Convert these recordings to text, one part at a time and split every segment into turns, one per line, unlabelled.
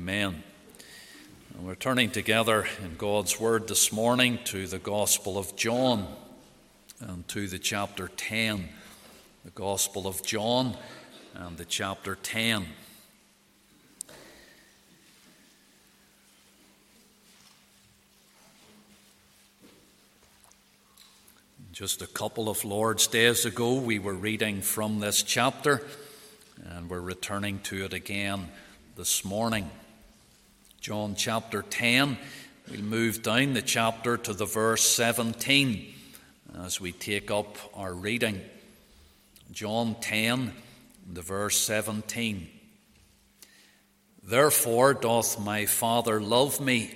Amen. And we're turning together in God's Word this morning to the Gospel of John and to the chapter 10. The Gospel of John and the chapter 10. Just a couple of Lord's days ago, we were reading from this chapter, and we're returning to it again this morning. John chapter 10, we'll move down the chapter to the verse 17 as we take up our reading. John 10, the verse 17. Therefore doth my Father love me,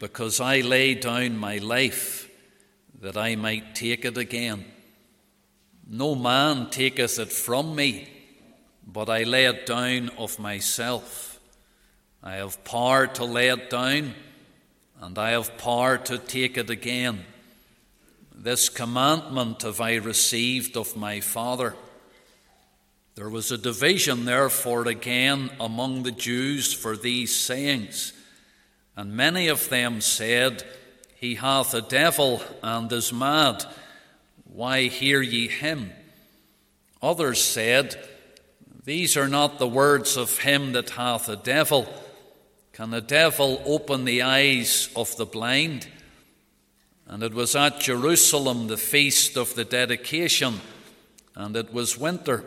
because I lay down my life, that I might take it again. No man taketh it from me but I lay it down of myself. I have power to lay it down, and I have power to take it again. This commandment have I received of my Father. There was a division, therefore, again among the Jews for these sayings, and many of them said, He hath a devil and is mad. Why hear ye him? Others said, these are not the words of him that hath a devil. Can the devil open the eyes of the blind? And it was at Jerusalem the feast of the dedication, and it was winter.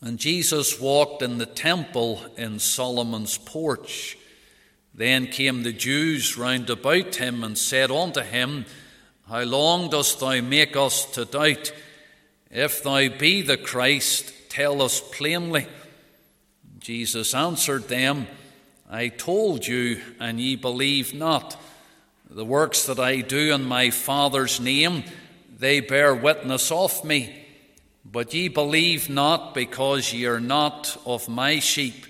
And Jesus walked in the temple in Solomon's porch. Then came the Jews round about him and said unto him, How long dost thou make us to doubt? If thou be the Christ, tell us plainly. Jesus answered them, I told you, and ye believe not. The works that I do in my Father's name, they bear witness of me. But ye believe not, because ye are not of my sheep,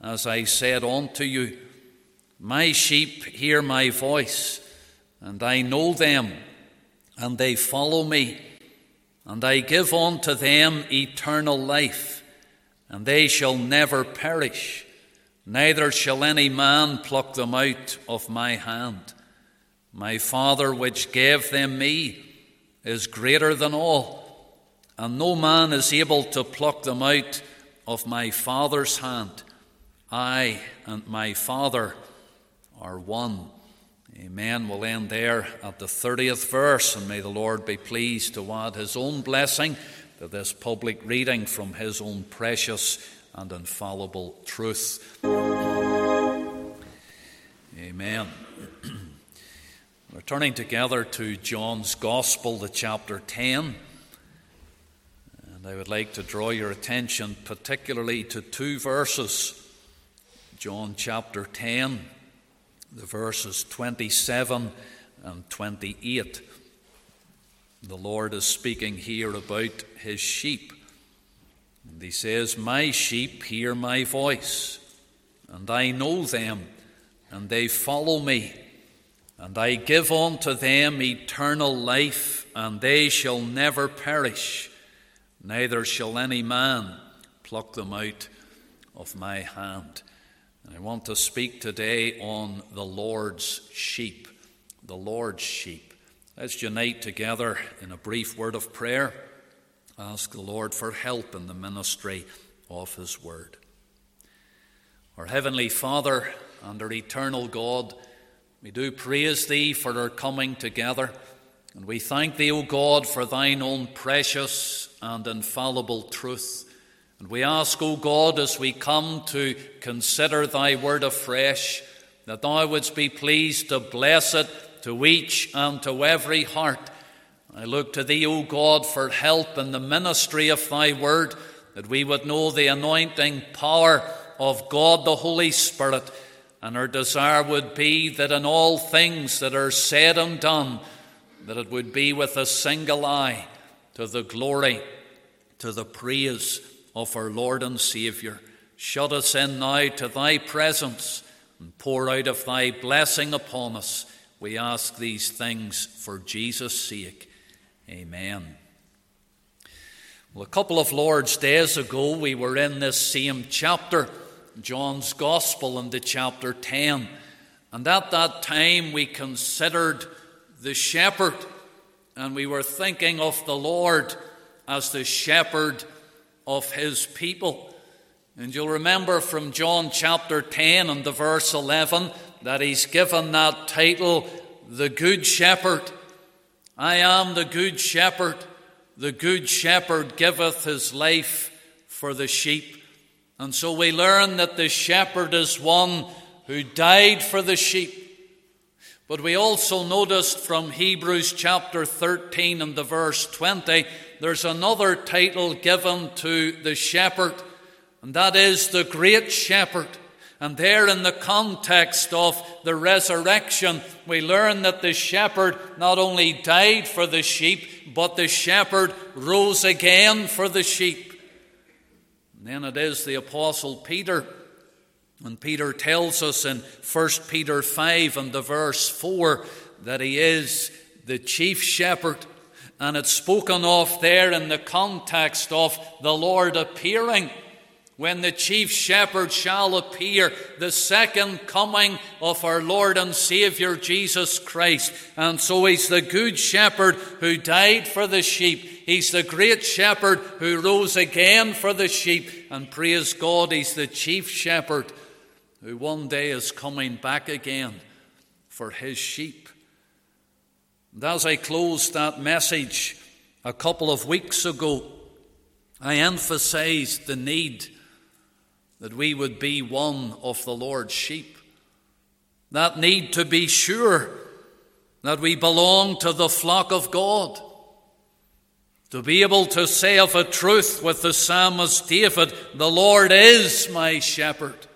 as I said unto you. My sheep hear my voice, and I know them, and they follow me and I give unto them eternal life, and they shall never perish, neither shall any man pluck them out of my hand. My Father, which gave them me, is greater than all, and no man is able to pluck them out of my Father's hand. I and my Father are one. Amen. We'll end there at the 30th verse, and may the Lord be pleased to add his own blessing to this public reading from his own precious and infallible truth. Amen. We're turning together to John's Gospel, the chapter 10. And I would like to draw your attention particularly to two verses. John chapter 10 the verses 27 and 28. The Lord is speaking here about his sheep. And he says, My sheep hear my voice, and I know them, and they follow me. And I give unto them eternal life, and they shall never perish, neither shall any man pluck them out of my hand. And I want to speak today on the Lord's sheep. The Lord's sheep. Let's unite together in a brief word of prayer. Ask the Lord for help in the ministry of His word. Our Heavenly Father and our eternal God, we do praise Thee for our coming together. And we thank Thee, O God, for Thine own precious and infallible truth. And we ask, O God, as we come to consider thy word afresh, that thou wouldst be pleased to bless it to each and to every heart. I look to thee, O God, for help in the ministry of thy word, that we would know the anointing power of God the Holy Spirit. And our desire would be that in all things that are said and done, that it would be with a single eye to the glory, to the praise of our Lord and Saviour. Shut us in now to thy presence and pour out of thy blessing upon us. We ask these things for Jesus' sake. Amen. Well, a couple of Lord's days ago, we were in this same chapter, John's Gospel in the chapter 10. And at that time, we considered the shepherd, and we were thinking of the Lord as the shepherd of his people. And you'll remember from John chapter 10 and the verse 11 that he's given that title, the Good Shepherd. I am the Good Shepherd. The Good Shepherd giveth his life for the sheep. And so we learn that the shepherd is one who died for the sheep. But we also noticed from Hebrews chapter 13 and the verse 20, there's another title given to the shepherd, and that is the great shepherd. And there, in the context of the resurrection, we learn that the shepherd not only died for the sheep, but the shepherd rose again for the sheep. And then it is the Apostle Peter. And Peter tells us in 1 Peter 5 and the verse 4 that he is the chief shepherd. And it's spoken of there in the context of the Lord appearing when the chief shepherd shall appear, the second coming of our Lord and Saviour Jesus Christ. And so he's the good shepherd who died for the sheep. He's the great shepherd who rose again for the sheep. And praise God, he's the chief shepherd who one day is coming back again for his sheep. And as I closed that message a couple of weeks ago, I emphasized the need that we would be one of the Lord's sheep. That need to be sure that we belong to the flock of God. To be able to say of a truth with the psalmist David, The Lord is my shepherd.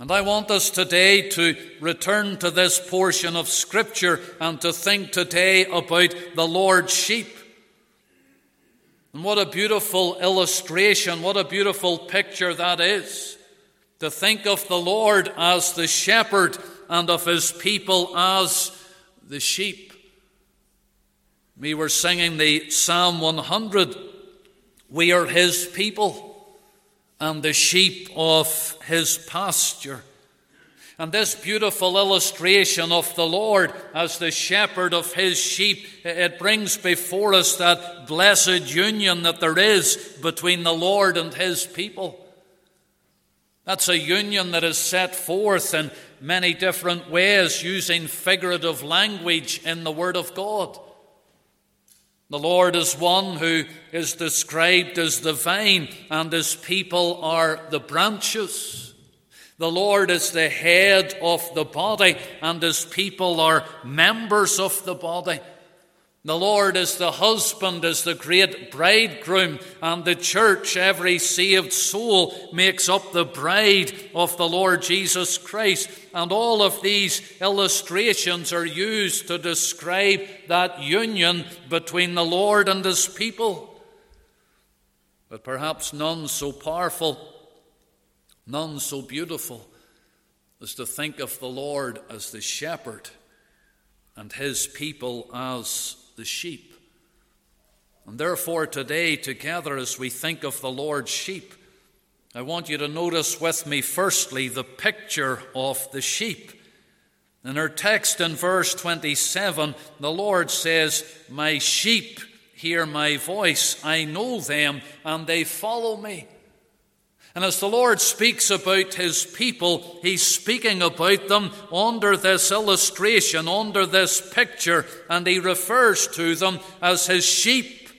And I want us today to return to this portion of Scripture and to think today about the Lord's sheep. And what a beautiful illustration, what a beautiful picture that is. To think of the Lord as the shepherd and of his people as the sheep. We were singing the Psalm 100. We are his people and the sheep of his pasture. And this beautiful illustration of the Lord as the shepherd of his sheep, it brings before us that blessed union that there is between the Lord and his people. That's a union that is set forth in many different ways using figurative language in the Word of God. The Lord is one who is described as the vine, and his people are the branches. The Lord is the head of the body, and his people are members of the body. The Lord is the husband, is the great bridegroom, and the church, every saved soul, makes up the bride of the Lord Jesus Christ. And all of these illustrations are used to describe that union between the Lord and his people. But perhaps none so powerful None so beautiful as to think of the Lord as the shepherd and his people as the sheep. And therefore, today, together, as we think of the Lord's sheep, I want you to notice with me, firstly, the picture of the sheep. In our text in verse 27, the Lord says, My sheep hear my voice, I know them, and they follow me. And as the Lord speaks about his people, he's speaking about them under this illustration, under this picture, and he refers to them as his sheep.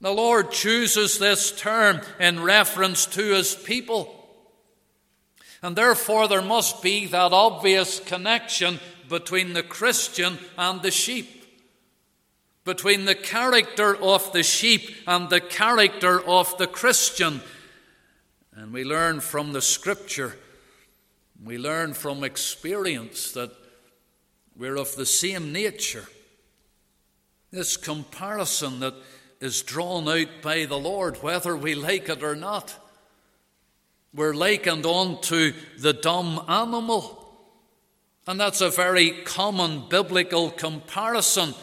The Lord chooses this term in reference to his people. And therefore, there must be that obvious connection between the Christian and the sheep, between the character of the sheep and the character of the Christian. And we learn from the scripture, we learn from experience that we're of the same nature. This comparison that is drawn out by the Lord, whether we like it or not. We're likened on to the dumb animal. And that's a very common biblical comparison.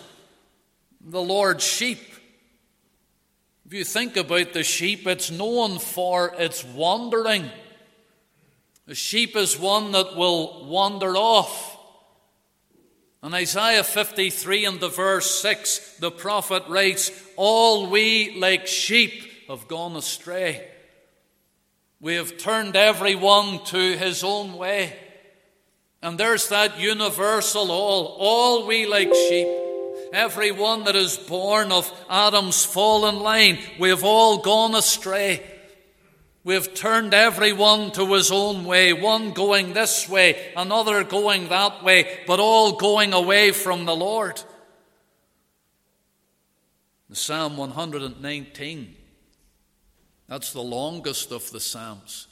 The Lord's sheep If you think about the sheep, it's known for its wandering. A sheep is one that will wander off. In Isaiah 53 and the verse 6, the prophet writes, All we like sheep have gone astray. We have turned everyone to his own way. And there's that universal all. All we like sheep. Everyone that is born of Adam's fallen line, we have all gone astray. We have turned everyone to his own way, one going this way, another going that way, but all going away from the Lord. Psalm 119, that's the longest of the Psalms,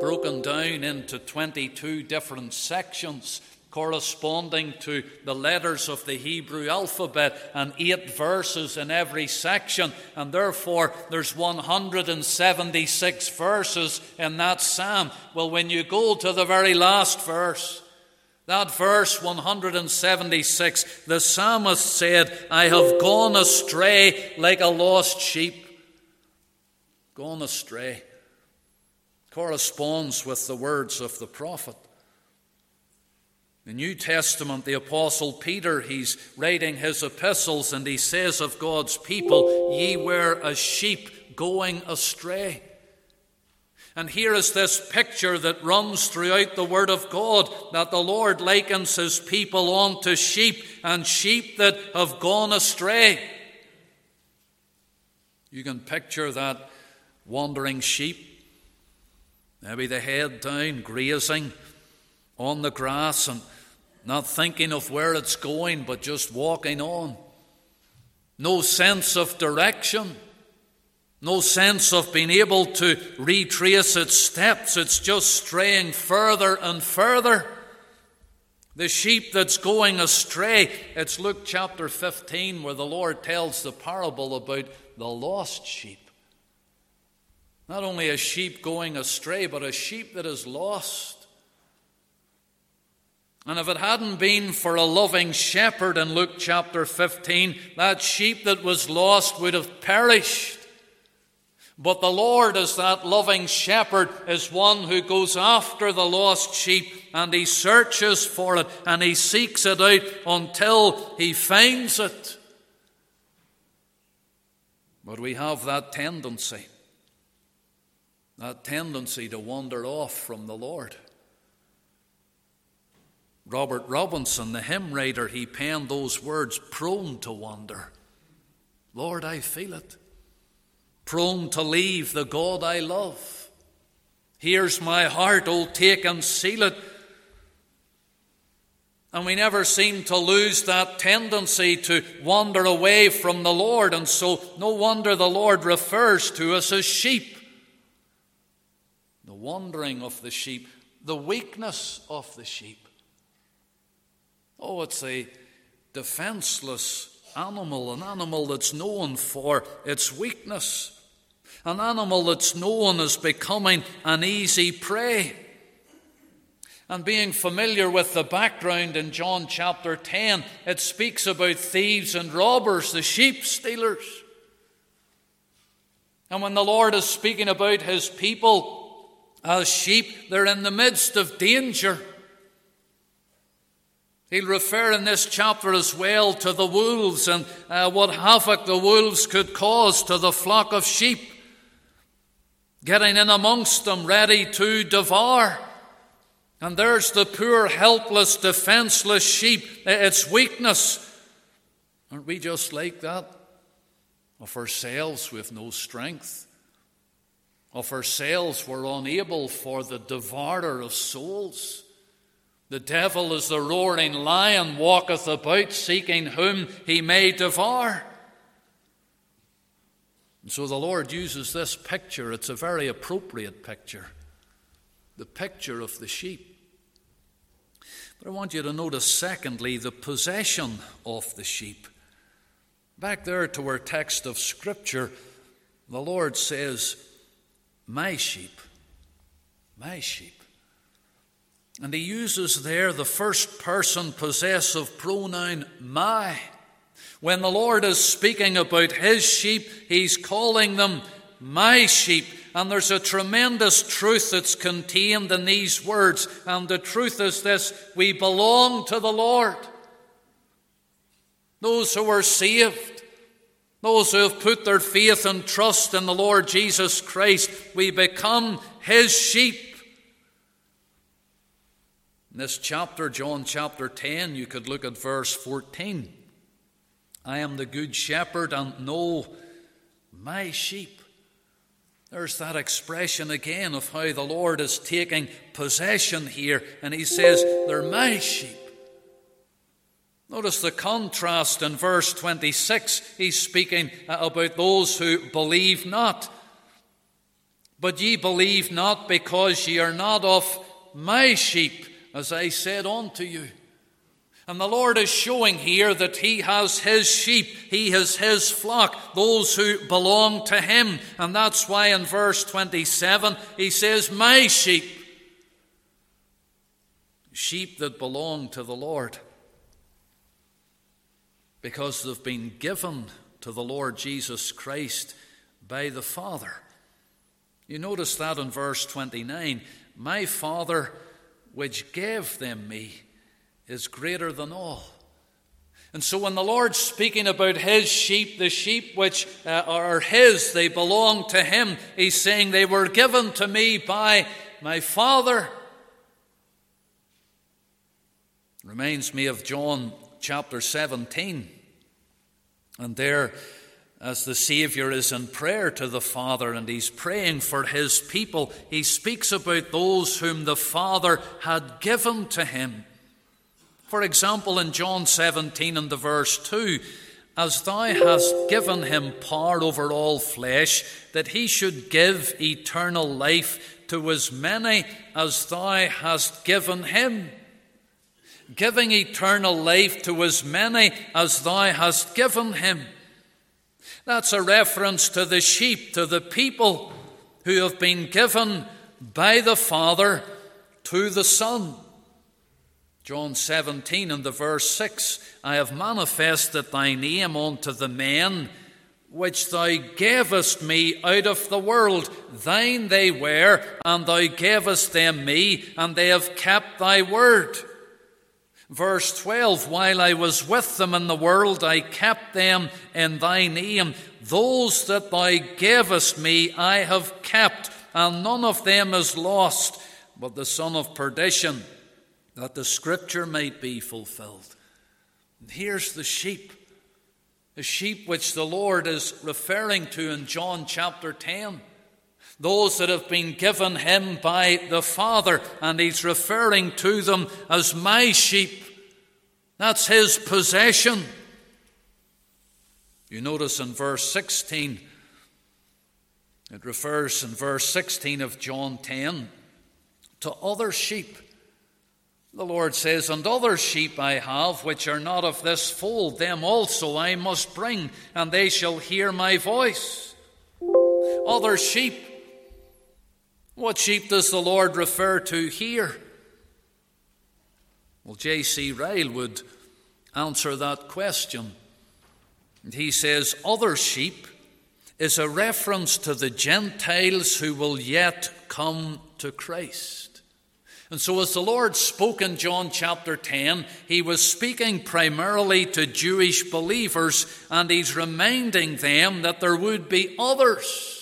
broken down into 22 different sections corresponding to the letters of the Hebrew alphabet and eight verses in every section, and therefore there's 176 verses in that psalm. Well, when you go to the very last verse, that verse 176, the psalmist said, I have gone astray like a lost sheep. Gone astray. Corresponds with the words of the prophet. The New Testament, the Apostle Peter, he's writing his epistles and he says of God's people, Ye were as sheep going astray. And here is this picture that runs throughout the Word of God that the Lord likens His people on to sheep and sheep that have gone astray. You can picture that wandering sheep, maybe the head down, grazing on the grass and not thinking of where it's going, but just walking on. No sense of direction, no sense of being able to retrace its steps. It's just straying further and further. The sheep that's going astray. It's Luke chapter 15 where the Lord tells the parable about the lost sheep. Not only a sheep going astray, but a sheep that is lost. And if it hadn't been for a loving shepherd in Luke chapter 15, that sheep that was lost would have perished. But the Lord, as that loving shepherd, is one who goes after the lost sheep and he searches for it and he seeks it out until he finds it. But we have that tendency, that tendency to wander off from the Lord. Robert Robinson, the hymn writer, he penned those words prone to wander. Lord, I feel it. Prone to leave the God I love. Here's my heart, oh, take and seal it. And we never seem to lose that tendency to wander away from the Lord. And so, no wonder the Lord refers to us as sheep. The wandering of the sheep, the weakness of the sheep. Oh, it's a defenseless animal, an animal that's known for its weakness, an animal that's known as becoming an easy prey. And being familiar with the background in John chapter 10, it speaks about thieves and robbers, the sheep stealers. And when the Lord is speaking about his people as sheep, they're in the midst of danger. He'll refer in this chapter as well to the wolves and uh, what havoc the wolves could cause to the flock of sheep, getting in amongst them, ready to devour. And there's the poor, helpless, defenseless sheep, its weakness. Aren't we just like that? Of ourselves, with no strength. Of ourselves, we're unable for the devourer of souls. The devil, as the roaring lion, walketh about seeking whom he may devour. And so the Lord uses this picture. It's a very appropriate picture the picture of the sheep. But I want you to notice, secondly, the possession of the sheep. Back there to our text of Scripture, the Lord says, My sheep, my sheep. And he uses there the first person possessive pronoun my. When the Lord is speaking about his sheep, he's calling them my sheep. And there's a tremendous truth that's contained in these words. And the truth is this we belong to the Lord. Those who are saved, those who have put their faith and trust in the Lord Jesus Christ, we become his sheep. In this chapter, John chapter 10, you could look at verse 14. I am the good shepherd and know my sheep. There's that expression again of how the Lord is taking possession here, and He says, They're my sheep. Notice the contrast in verse 26. He's speaking uh, about those who believe not. But ye believe not because ye are not of my sheep, as I said unto you. And the Lord is showing here that He has His sheep, He has His flock, those who belong to Him. And that's why in verse 27 He says, My sheep. Sheep that belong to the Lord. Because they've been given to the Lord Jesus Christ by the Father. You notice that in verse 29 My Father, which gave them me is greater than all. And so, when the Lord's speaking about His sheep, the sheep which uh, are His, they belong to Him, He's saying, They were given to me by my Father. Reminds me of John chapter 17. And there, as the Savior is in prayer to the Father and he's praying for his people, he speaks about those whom the Father had given to him. For example, in John 17 and the verse 2, as thou hast given him power over all flesh, that he should give eternal life to as many as thou hast given him. Giving eternal life to as many as thou hast given him. That's a reference to the sheep, to the people who have been given by the Father to the Son. John 17 and the verse 6 I have manifested thy name unto the men which thou gavest me out of the world. Thine they were, and thou gavest them me, and they have kept thy word. Verse 12 While I was with them in the world, I kept them in thy name. Those that thou gavest me, I have kept, and none of them is lost, but the son of perdition that the scripture might be fulfilled. And here's the sheep, the sheep which the Lord is referring to in John chapter 10. Those that have been given him by the Father, and he's referring to them as my sheep. That's his possession. You notice in verse 16, it refers in verse 16 of John 10 to other sheep the Lord says, And other sheep I have, which are not of this fold, them also I must bring, and they shall hear my voice. Other sheep. What sheep does the Lord refer to here? Well, J.C. Ryle would answer that question. And he says, Other sheep is a reference to the Gentiles who will yet come to Christ. And so, as the Lord spoke in John chapter 10, he was speaking primarily to Jewish believers, and he's reminding them that there would be others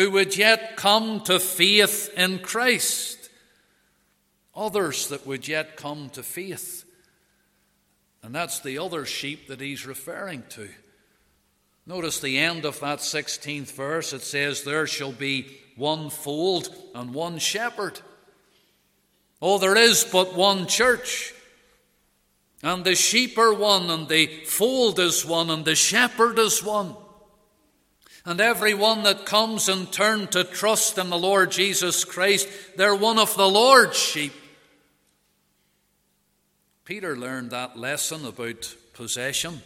who would yet come to faith in Christ. Others that would yet come to faith. And that's the other sheep that he's referring to. Notice the end of that 16th verse. It says, There shall be one fold and one shepherd. Oh, there is but one church. And the sheep are one, and the fold is one, and the shepherd is one. And every one that comes and turn to trust in the Lord Jesus Christ, they're one of the Lord's sheep. Peter learned that lesson about possession.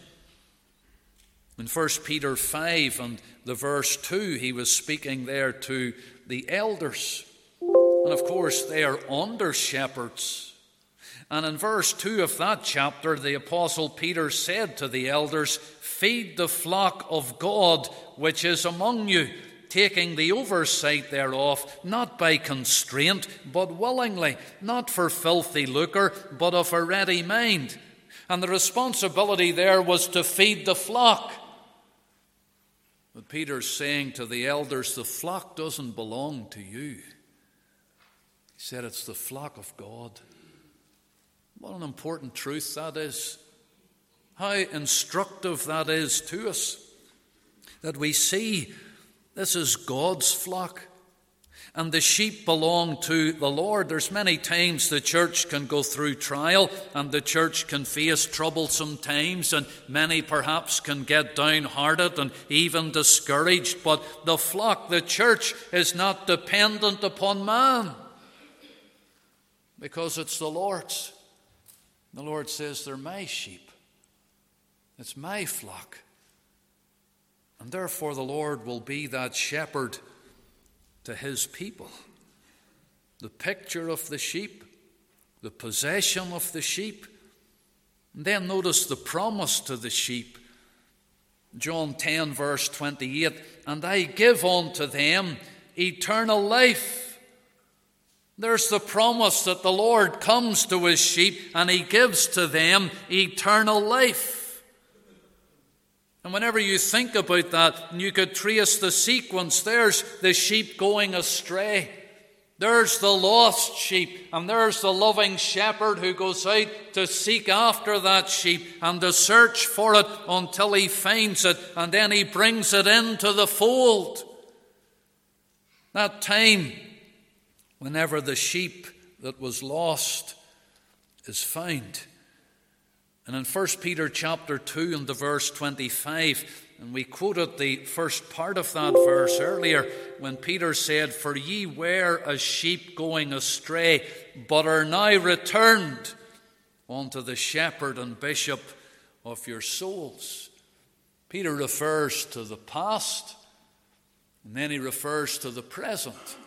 In 1 Peter 5 and the verse 2, he was speaking there to the elders. And of course, they are under shepherds. And in verse 2 of that chapter, the Apostle Peter said to the elders, Feed the flock of God which is among you, taking the oversight thereof, not by constraint, but willingly, not for filthy lucre, but of a ready mind. And the responsibility there was to feed the flock. But Peter's saying to the elders, the flock doesn't belong to you. He said it's the flock of God. What an important truth that is. How instructive that is to us. That we see this is God's flock and the sheep belong to the Lord. There's many times the church can go through trial and the church can face troublesome times, and many perhaps can get downhearted and even discouraged. But the flock, the church, is not dependent upon man because it's the Lord's. The Lord says, They're my sheep, it's my flock. And therefore, the Lord will be that shepherd to his people. The picture of the sheep, the possession of the sheep. And then notice the promise to the sheep. John 10, verse 28 And I give unto them eternal life. There's the promise that the Lord comes to his sheep and he gives to them eternal life. And whenever you think about that, and you could trace the sequence, there's the sheep going astray. There's the lost sheep, and there's the loving shepherd who goes out to seek after that sheep and to search for it until he finds it, and then he brings it into the fold. That time, whenever the sheep that was lost is found. And in 1 Peter chapter 2 and the verse 25, and we quoted the first part of that verse earlier when Peter said, For ye were as sheep going astray, but are now returned unto the shepherd and bishop of your souls. Peter refers to the past, and then he refers to the present.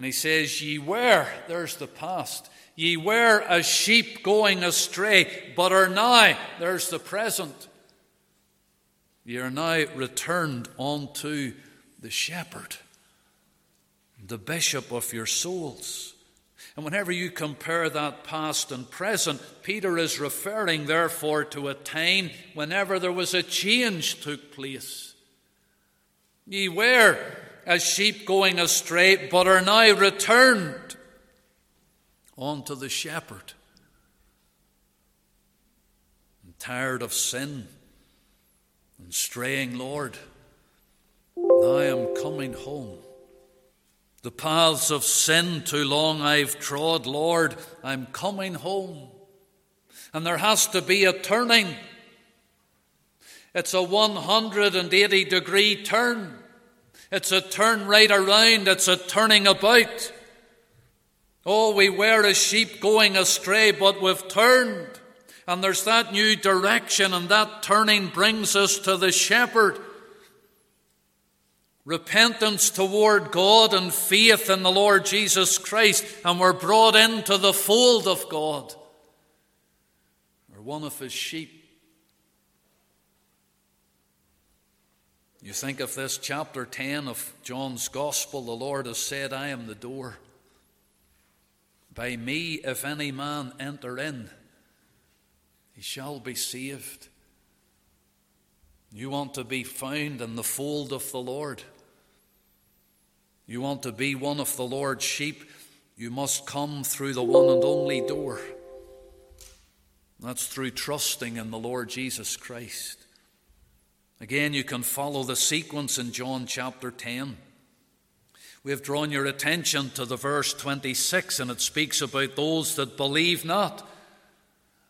And he says, Ye were, there's the past. Ye were as sheep going astray, but are now, there's the present. Ye are now returned unto the shepherd, the bishop of your souls. And whenever you compare that past and present, Peter is referring, therefore, to a time whenever there was a change took place. Ye were as sheep going astray, but are now returned unto the shepherd. I'm tired of sin and straying, Lord. Now I'm coming home. The paths of sin too long I've trod, Lord, I'm coming home. And there has to be a turning. It's a 180 degree turn. It's a turn right around. It's a turning about. Oh, we were as sheep going astray, but we've turned. And there's that new direction, and that turning brings us to the shepherd. Repentance toward God and faith in the Lord Jesus Christ, and we're brought into the fold of God. We're one of his sheep. You think of this chapter 10 of John's Gospel, the Lord has said, I am the door. By me, if any man enter in, he shall be saved. You want to be found in the fold of the Lord. You want to be one of the Lord's sheep. You must come through the one and only door. That's through trusting in the Lord Jesus Christ. Again, you can follow the sequence in John chapter 10. We have drawn your attention to the verse 26, and it speaks about those that believe not.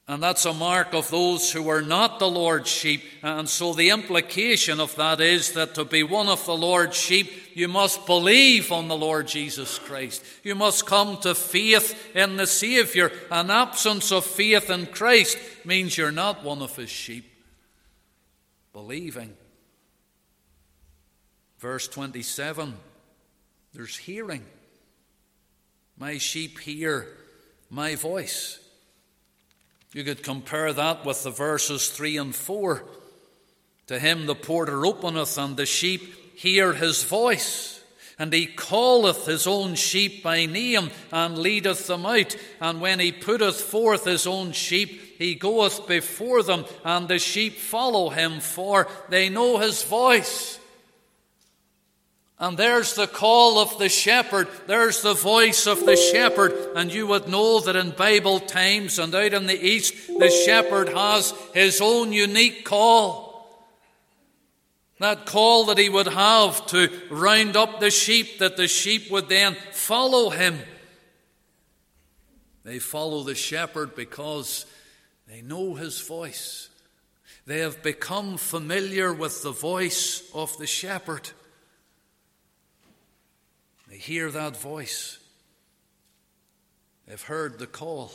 And that's a mark of those who are not the Lord's sheep. And so the implication of that is that to be one of the Lord's sheep, you must believe on the Lord Jesus Christ. You must come to faith in the Savior. An absence of faith in Christ means you're not one of his sheep. Believing. Verse 27 there's hearing. My sheep hear my voice. You could compare that with the verses 3 and 4. To him the porter openeth, and the sheep hear his voice. And he calleth his own sheep by name, and leadeth them out. And when he putteth forth his own sheep, he goeth before them, and the sheep follow him, for they know his voice. And there's the call of the shepherd. There's the voice of the shepherd. And you would know that in Bible times and out in the East, the shepherd has his own unique call. That call that he would have to round up the sheep, that the sheep would then follow him. They follow the shepherd because they know his voice. They have become familiar with the voice of the shepherd. They hear that voice. They've heard the call.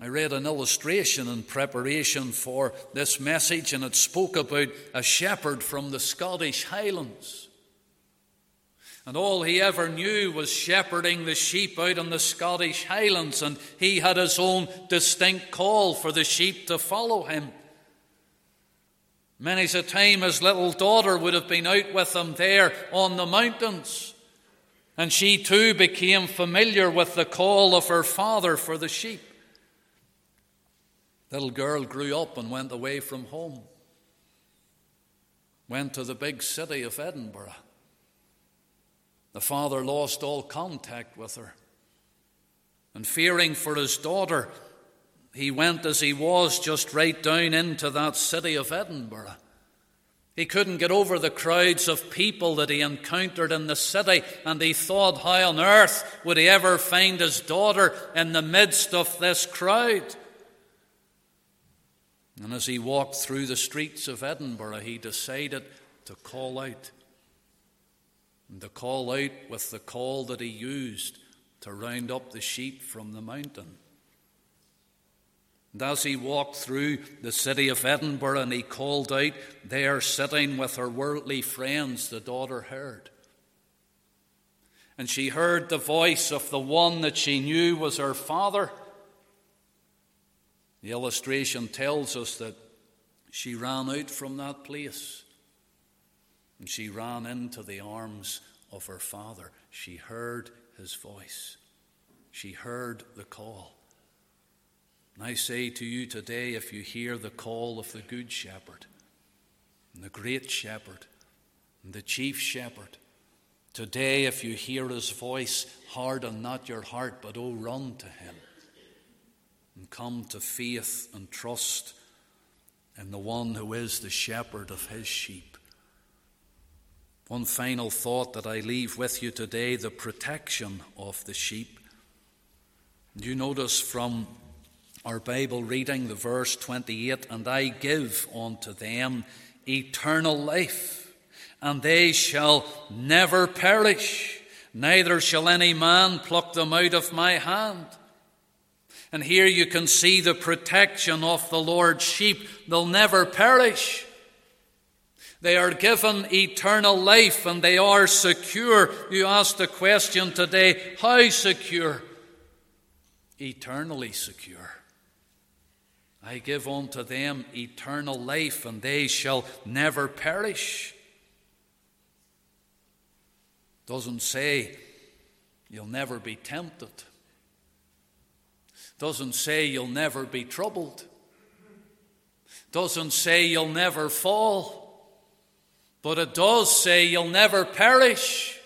I read an illustration in preparation for this message, and it spoke about a shepherd from the Scottish Highlands. And all he ever knew was shepherding the sheep out in the Scottish Highlands, and he had his own distinct call for the sheep to follow him. Many's a time his little daughter would have been out with him there on the mountains. And she too became familiar with the call of her father for the sheep. Little girl grew up and went away from home. Went to the big city of Edinburgh. The father lost all contact with her. And fearing for his daughter, he went as he was, just right down into that city of Edinburgh. He couldn't get over the crowds of people that he encountered in the city, and he thought, how on earth would he ever find his daughter in the midst of this crowd? And as he walked through the streets of Edinburgh, he decided to call out. And to call out with the call that he used to round up the sheep from the mountain. And as he walked through the city of Edinburgh and he called out, there sitting with her worldly friends, the daughter heard. And she heard the voice of the one that she knew was her father. The illustration tells us that she ran out from that place and she ran into the arms of her father. She heard his voice, she heard the call. And I say to you today if you hear the call of the Good Shepherd, and the Great Shepherd, and the Chief Shepherd, today if you hear his voice, harden not your heart, but oh, run to him and come to faith and trust in the one who is the shepherd of his sheep. One final thought that I leave with you today the protection of the sheep. You notice from our Bible reading, the verse 28 And I give unto them eternal life, and they shall never perish, neither shall any man pluck them out of my hand. And here you can see the protection of the Lord's sheep. They'll never perish. They are given eternal life and they are secure. You asked the question today how secure? Eternally secure. I give unto them eternal life, and they shall never perish. Doesn't say you'll never be tempted. Doesn't say you'll never be troubled. Doesn't say you'll never fall. But it does say you'll never perish.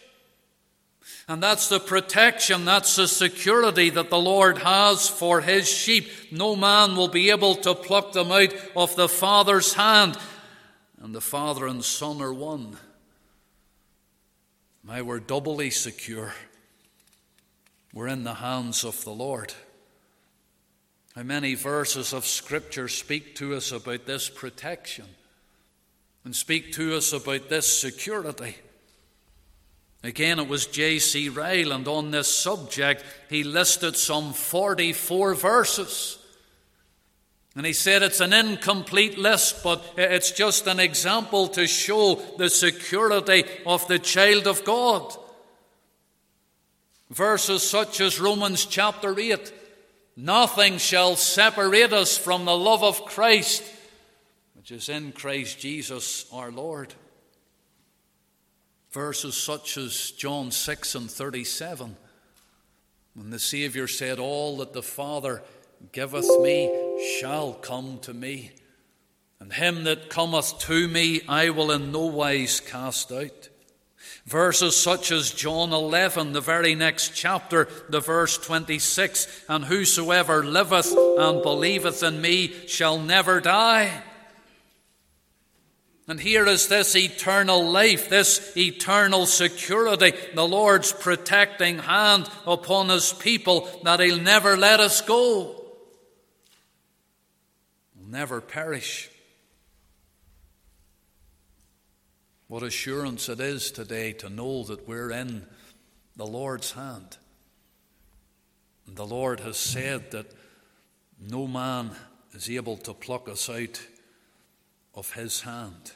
And that's the protection, that's the security that the Lord has for his sheep. No man will be able to pluck them out of the Father's hand. And the Father and Son are one. Now we're doubly secure. We're in the hands of the Lord. How many verses of Scripture speak to us about this protection and speak to us about this security? Again, it was J.C. Ryle, on this subject, he listed some 44 verses. And he said it's an incomplete list, but it's just an example to show the security of the child of God. Verses such as Romans chapter 8 Nothing shall separate us from the love of Christ, which is in Christ Jesus our Lord. Verses such as John 6 and 37, when the Saviour said, All that the Father giveth me shall come to me, and him that cometh to me I will in no wise cast out. Verses such as John 11, the very next chapter, the verse 26, and whosoever liveth and believeth in me shall never die. And here is this eternal life, this eternal security, the Lord's protecting hand upon His people that He'll never let us go. We'll never perish. What assurance it is today to know that we're in the Lord's hand. And the Lord has said that no man is able to pluck us out of his hand.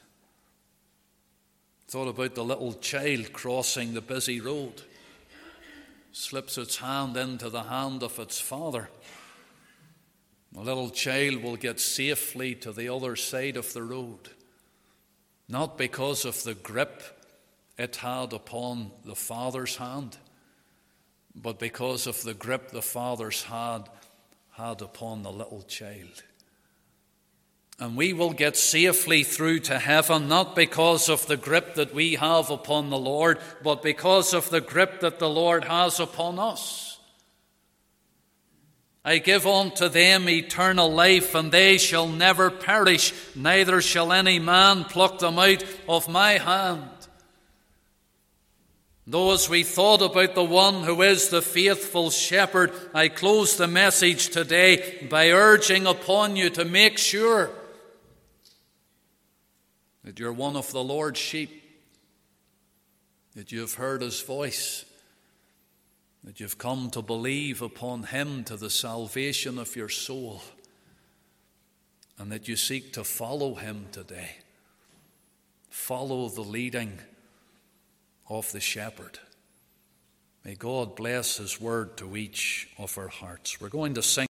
Thought about the little child crossing the busy road, slips its hand into the hand of its father. The little child will get safely to the other side of the road not because of the grip it had upon the Father's hand, but because of the grip the Father's had had upon the little child. And we will get safely through to heaven not because of the grip that we have upon the Lord, but because of the grip that the Lord has upon us. I give unto them eternal life, and they shall never perish, neither shall any man pluck them out of my hand. Though as we thought about the one who is the faithful shepherd, I close the message today by urging upon you to make sure that you're one of the Lord's sheep, that you have heard his voice that you've come to believe upon Him to the salvation of your soul, and that you seek to follow Him today. Follow the leading of the shepherd. May God bless His word to each of our hearts. We're going to sing.